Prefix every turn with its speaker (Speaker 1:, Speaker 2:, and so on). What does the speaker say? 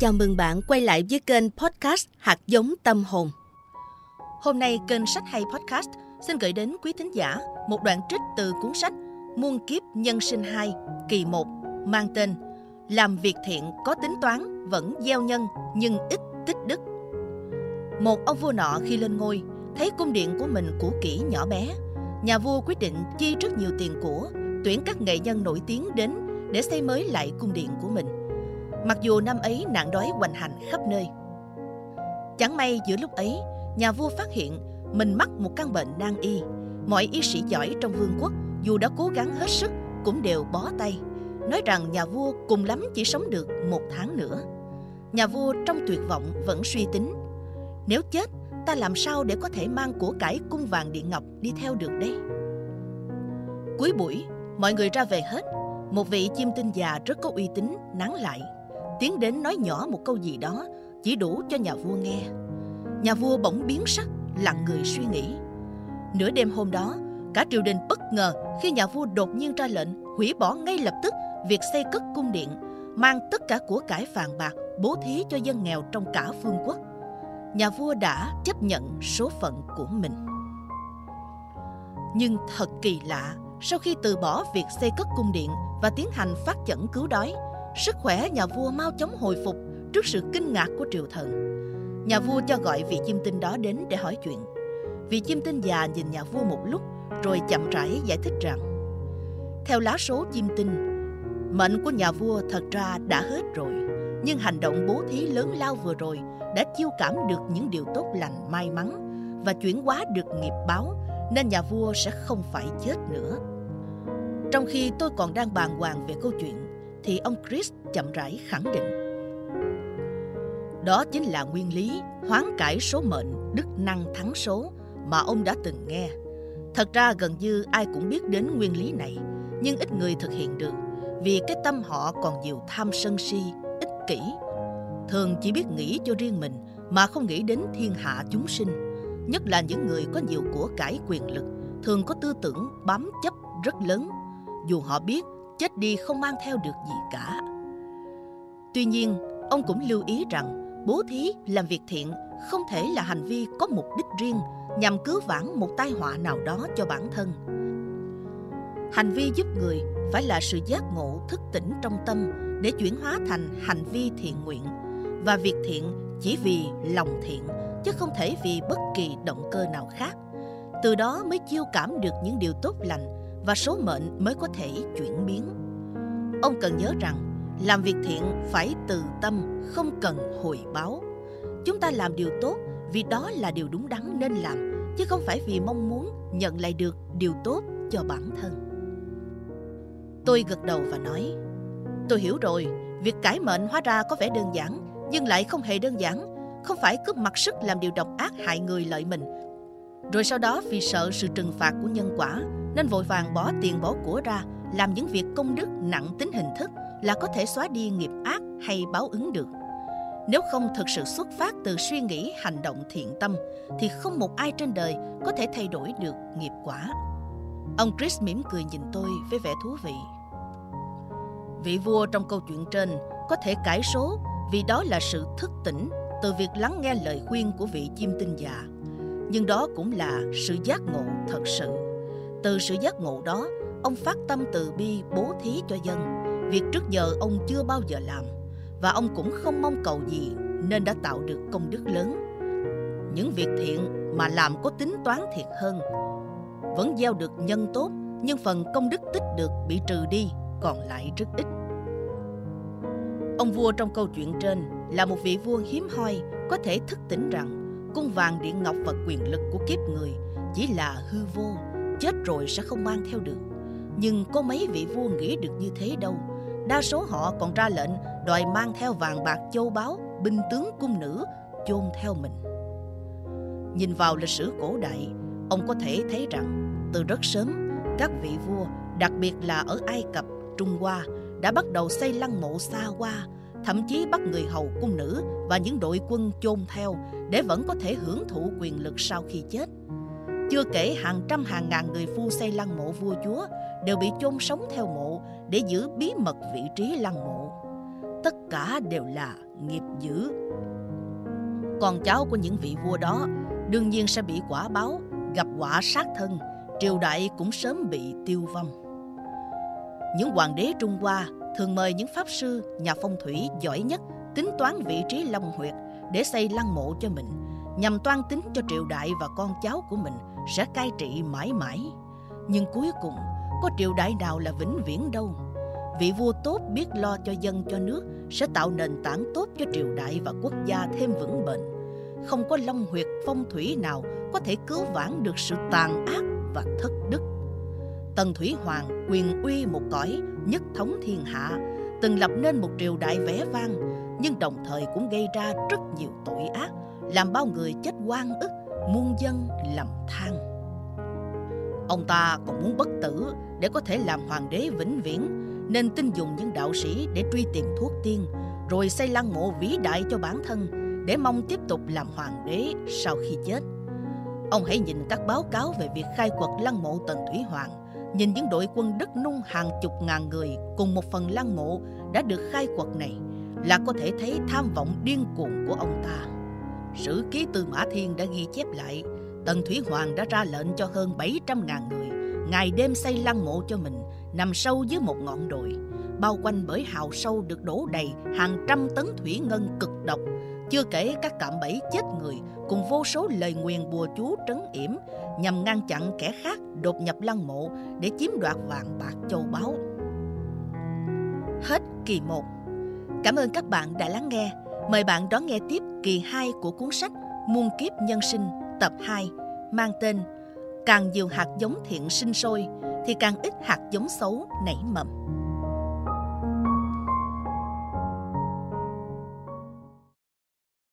Speaker 1: Chào mừng bạn quay lại với kênh podcast Hạt giống tâm hồn. Hôm nay kênh Sách hay Podcast xin gửi đến quý thính giả một đoạn trích từ cuốn sách Muôn kiếp nhân sinh 2 kỳ 1 mang tên Làm việc thiện có tính toán vẫn gieo nhân nhưng ít tích đức. Một ông vua nọ khi lên ngôi, thấy cung điện của mình cũ kỹ nhỏ bé. Nhà vua quyết định chi rất nhiều tiền của, tuyển các nghệ nhân nổi tiếng đến để xây mới lại cung điện của mình mặc dù năm ấy nạn đói hoành hành khắp nơi. Chẳng may giữa lúc ấy, nhà vua phát hiện mình mắc một căn bệnh nan y. Mọi y sĩ giỏi trong vương quốc dù đã cố gắng hết sức cũng đều bó tay, nói rằng nhà vua cùng lắm chỉ sống được một tháng nữa. Nhà vua trong tuyệt vọng vẫn suy tính, nếu chết ta làm sao để có thể mang của cải cung vàng điện ngọc đi theo được đây? Cuối buổi, mọi người ra về hết. Một vị chim tinh già rất có uy tín nán lại tiến đến nói nhỏ một câu gì đó, chỉ đủ cho nhà vua nghe. Nhà vua bỗng biến sắc, lặng người suy nghĩ. Nửa đêm hôm đó, cả triều đình bất ngờ khi nhà vua đột nhiên ra lệnh hủy bỏ ngay lập tức việc xây cất cung điện, mang tất cả của cải vàng bạc bố thí cho dân nghèo trong cả phương quốc. Nhà vua đã chấp nhận số phận của mình. Nhưng thật kỳ lạ, sau khi từ bỏ việc xây cất cung điện và tiến hành phát chẩn cứu đói sức khỏe nhà vua mau chóng hồi phục trước sự kinh ngạc của triều thần. Nhà vua cho gọi vị chim tinh đó đến để hỏi chuyện. Vị chim tinh già nhìn nhà vua một lúc rồi chậm rãi giải thích rằng theo lá số chim tinh, mệnh của nhà vua thật ra đã hết rồi. Nhưng hành động bố thí lớn lao vừa rồi đã chiêu cảm được những điều tốt lành may mắn và chuyển hóa được nghiệp báo nên nhà vua sẽ không phải chết nữa. Trong khi tôi còn đang bàn hoàng về câu chuyện thì ông Chris chậm rãi khẳng định. Đó chính là nguyên lý hoán cải số mệnh đức năng thắng số mà ông đã từng nghe. Thật ra gần như ai cũng biết đến nguyên lý này, nhưng ít người thực hiện được vì cái tâm họ còn nhiều tham sân si, ích kỷ. Thường chỉ biết nghĩ cho riêng mình mà không nghĩ đến thiên hạ chúng sinh. Nhất là những người có nhiều của cải quyền lực, thường có tư tưởng bám chấp rất lớn. Dù họ biết chết đi không mang theo được gì cả. Tuy nhiên, ông cũng lưu ý rằng bố thí làm việc thiện không thể là hành vi có mục đích riêng nhằm cứu vãn một tai họa nào đó cho bản thân. Hành vi giúp người phải là sự giác ngộ thức tỉnh trong tâm để chuyển hóa thành hành vi thiện nguyện và việc thiện chỉ vì lòng thiện chứ không thể vì bất kỳ động cơ nào khác. Từ đó mới chiêu cảm được những điều tốt lành và số mệnh mới có thể chuyển biến. Ông cần nhớ rằng, làm việc thiện phải từ tâm, không cần hồi báo. Chúng ta làm điều tốt vì đó là điều đúng đắn nên làm, chứ không phải vì mong muốn nhận lại được điều tốt cho bản thân. Tôi gật đầu và nói, tôi hiểu rồi, việc cải mệnh hóa ra có vẻ đơn giản, nhưng lại không hề đơn giản. Không phải cứ mặc sức làm điều độc ác hại người lợi mình, rồi sau đó vì sợ sự trừng phạt của nhân quả nên vội vàng bỏ tiền bỏ của ra, làm những việc công đức nặng tính hình thức là có thể xóa đi nghiệp ác hay báo ứng được. Nếu không thực sự xuất phát từ suy nghĩ, hành động, thiện tâm, thì không một ai trên đời có thể thay đổi được nghiệp quả. Ông Chris mỉm cười nhìn tôi với vẻ thú vị. Vị vua trong câu chuyện trên có thể cải số vì đó là sự thức tỉnh từ việc lắng nghe lời khuyên của vị chim tinh già. Nhưng đó cũng là sự giác ngộ thật sự từ sự giác ngộ đó, ông phát tâm từ bi bố thí cho dân, việc trước giờ ông chưa bao giờ làm và ông cũng không mong cầu gì nên đã tạo được công đức lớn. Những việc thiện mà làm có tính toán thiệt hơn vẫn gieo được nhân tốt nhưng phần công đức tích được bị trừ đi còn lại rất ít. Ông vua trong câu chuyện trên là một vị vua hiếm hoi có thể thức tỉnh rằng cung vàng điện ngọc và quyền lực của kiếp người chỉ là hư vô chết rồi sẽ không mang theo được. Nhưng có mấy vị vua nghĩ được như thế đâu. Đa số họ còn ra lệnh đòi mang theo vàng bạc châu báu, binh tướng cung nữ, chôn theo mình. Nhìn vào lịch sử cổ đại, ông có thể thấy rằng từ rất sớm, các vị vua, đặc biệt là ở Ai Cập, Trung Hoa, đã bắt đầu xây lăng mộ xa hoa, thậm chí bắt người hầu cung nữ và những đội quân chôn theo để vẫn có thể hưởng thụ quyền lực sau khi chết. Chưa kể hàng trăm hàng ngàn người phu xây lăng mộ vua chúa đều bị chôn sống theo mộ để giữ bí mật vị trí lăng mộ. tất cả đều là nghiệp dữ. Con cháu của những vị vua đó đương nhiên sẽ bị quả báo, gặp quả sát thân, triều đại cũng sớm bị tiêu vong. Những hoàng đế Trung Hoa thường mời những pháp sư, nhà phong thủy giỏi nhất tính toán vị trí long huyệt để xây lăng mộ cho mình, nhằm toan tính cho triều đại và con cháu của mình sẽ cai trị mãi mãi. Nhưng cuối cùng, có triều đại nào là vĩnh viễn đâu. Vị vua tốt biết lo cho dân cho nước sẽ tạo nền tảng tốt cho triều đại và quốc gia thêm vững bền. Không có long huyệt phong thủy nào có thể cứu vãn được sự tàn ác và thất đức. Tần Thủy Hoàng quyền uy một cõi, nhất thống thiên hạ, từng lập nên một triều đại vẻ vang, nhưng đồng thời cũng gây ra rất nhiều tội ác, làm bao người chết oan ức, muôn dân lầm than. Ông ta còn muốn bất tử để có thể làm hoàng đế vĩnh viễn, nên tin dùng những đạo sĩ để truy tìm thuốc tiên, rồi xây lăng mộ vĩ đại cho bản thân để mong tiếp tục làm hoàng đế sau khi chết. Ông hãy nhìn các báo cáo về việc khai quật lăng mộ Tần Thủy Hoàng, nhìn những đội quân đất nung hàng chục ngàn người cùng một phần lăng mộ đã được khai quật này là có thể thấy tham vọng điên cuồng của ông ta. Sử ký Tư Mã Thiên đã ghi chép lại. Tần Thủy Hoàng đã ra lệnh cho hơn 700.000 người. Ngày đêm xây lăng mộ cho mình, nằm sâu dưới một ngọn đồi. Bao quanh bởi hào sâu được đổ đầy hàng trăm tấn thủy ngân cực độc. Chưa kể các cạm bẫy chết người cùng vô số lời nguyền bùa chú trấn yểm nhằm ngăn chặn kẻ khác đột nhập lăng mộ để chiếm đoạt vàng bạc châu báu. Hết kỳ 1 Cảm ơn các bạn đã lắng nghe. Mời bạn đón nghe tiếp kỳ 2 của cuốn sách Muôn kiếp nhân sinh, tập 2 mang tên Càng nhiều hạt giống thiện sinh sôi, thì càng ít hạt giống xấu nảy mầm.